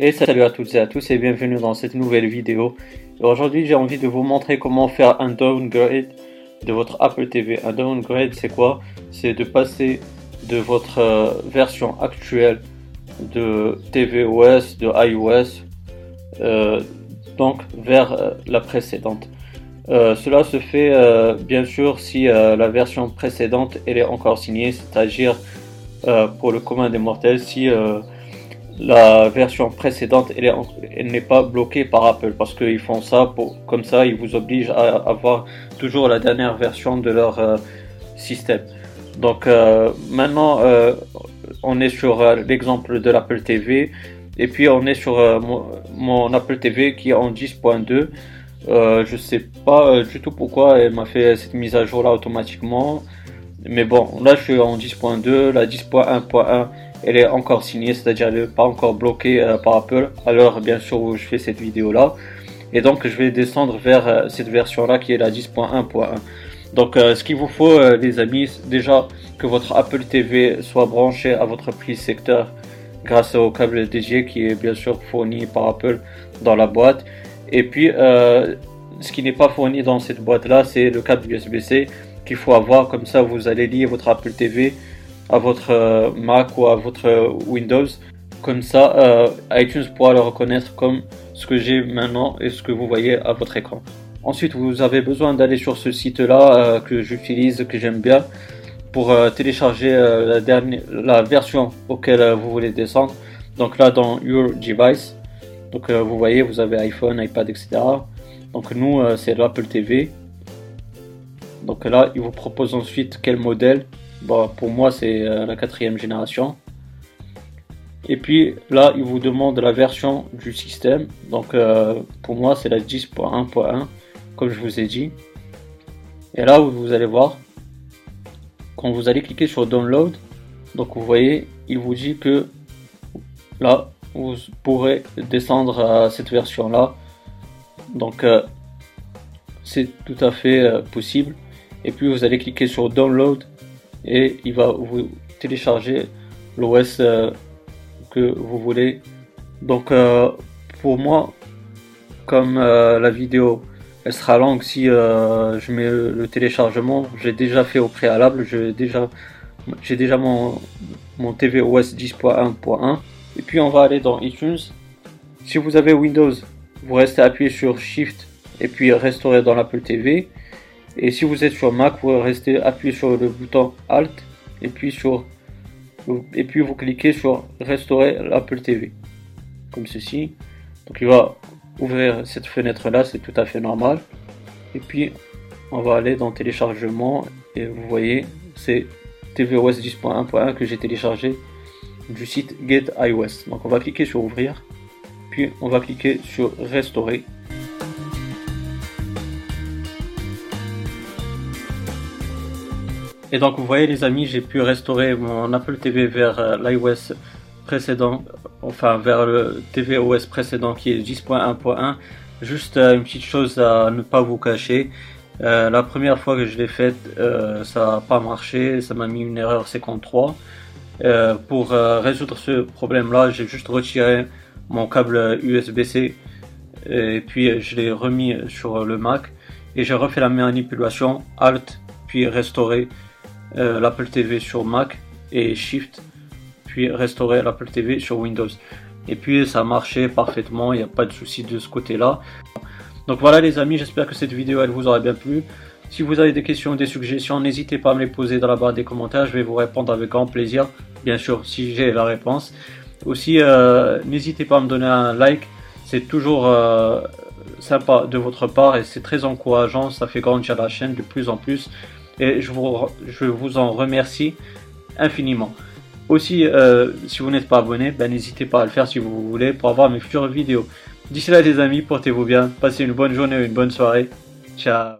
Et salut à toutes et à tous et bienvenue dans cette nouvelle vidéo. Aujourd'hui j'ai envie de vous montrer comment faire un downgrade de votre Apple TV. Un downgrade c'est quoi? C'est de passer de votre euh, version actuelle de tvOS, de iOS, euh, donc vers euh, la précédente. cela se fait bien sûr si la version précédente elle est encore signée, c'est-à-dire pour le commun des mortels si la version précédente elle n'est pas bloquée par Apple parce qu'ils font ça pour comme ça ils vous obligent à avoir toujours la dernière version de leur euh, système. Donc euh, maintenant euh, on est sur l'exemple de l'Apple TV et puis on est sur mon, mon, Apple TV qui est en 10.2 je sais pas du tout pourquoi elle m'a fait cette mise à jour là automatiquement mais bon là je suis en 10.2 la 10.1.1 elle est encore signée, c'est-à-dire elle n'est pas encore bloquée euh, par Apple l'heure bien sûr où je fais cette vidéo là. Et donc je vais descendre vers euh, cette version là qui est la 10.1.1. Donc euh, ce qu'il vous faut les amis, déjà que votre Apple TV soit branché à votre prise secteur grâce au câble dédié qui est bien sûr fourni par Apple dans la boîte. Et puis ce qui n'est pas fourni dans cette boîte là c'est le câble USB-C qu'il faut avoir comme ça vous allez lier votre Apple TV à votre euh, Mac ou à votre euh, Windows. Comme ça, euh, iTunes pourra le reconnaître comme ce que j'ai maintenant et ce que vous voyez à votre écran. Ensuite, vous avez besoin d'aller sur ce site-là que j'utilise, que j'aime bien, pour télécharger la, dernière, la version auquel vous voulez descendre. Donc là, dans Your Device, donc vous voyez, vous avez iPhone, iPad, etc. Donc nous, c'est l'Apple TV. Donc là, il vous propose ensuite quel modèle Bon, pour moi, c'est euh, la quatrième génération. Et puis là, il vous demande la version du système. Donc euh, pour moi, c'est la 10.1.1, comme je vous ai dit. Et là, vous allez voir, quand vous allez cliquer sur Download, donc vous voyez, il vous dit que là, vous pourrez descendre à cette version-là. Donc euh, c'est tout à fait possible. Et puis vous allez cliquer sur Download et il va vous télécharger l'OS euh, que vous voulez. Donc euh, pour moi, comme euh, la vidéo elle sera longue si je mets le, téléchargement, j'ai déjà fait au préalable, j'ai déjà, mon, mon tvOS 10.1.1 et puis on va aller dans iTunes. Si vous avez Windows, vous restez appuyé sur Shift et puis restaurer dans l'Apple TV. Et si vous êtes sur Mac, vous restez appuyé sur le bouton Alt et puis sur et puis vous cliquez sur restaurer l'Apple TV comme ceci. Donc il va ouvrir cette fenêtre là, c'est tout à fait normal. Et puis on va aller dans téléchargement et vous voyez c'est tvOS 10.1.1 que j'ai téléchargé du site Get iOS. Donc on va cliquer sur ouvrir, puis on va cliquer sur restaurer Et donc vous voyez les amis, j'ai pu restaurer mon Apple TV vers euh, l'iOS précédent, enfin vers le tvOS précédent qui est 10.1.1. Juste euh, une petite chose à ne pas vous cacher. Euh, la première fois que je l'ai fait, ça n'a pas marché, ça m'a mis une erreur 53. pour résoudre ce problème-là, j'ai juste retiré mon câble USB-C et puis je l'ai remis sur le Mac et j'ai refait la manipulation Alt puis restaurer euh, l'Apple TV sur Mac et Shift, puis restaurer l'Apple TV sur Windows. Et puis ça a marché parfaitement, il n'y a pas de souci de ce côté-là. Donc voilà les amis, j'espère que cette vidéo elle vous aura bien plu. Si vous avez des questions, des suggestions, n'hésitez pas à me les poser dans la barre des commentaires, je vais vous répondre avec grand plaisir, bien sûr si j'ai la réponse. Aussi, euh, n'hésitez pas à me donner un like, c'est toujours euh, sympa de votre part et c'est très encourageant, ça fait grandir la chaîne de plus en plus et je vous, je vous en remercie infiniment. Aussi, euh, si vous n'êtes pas abonné, ben, n'hésitez pas à le faire si vous voulez pour avoir mes futures vidéos. D'ici là les amis, portez-vous bien, passez une bonne journée ou une bonne soirée. Ciao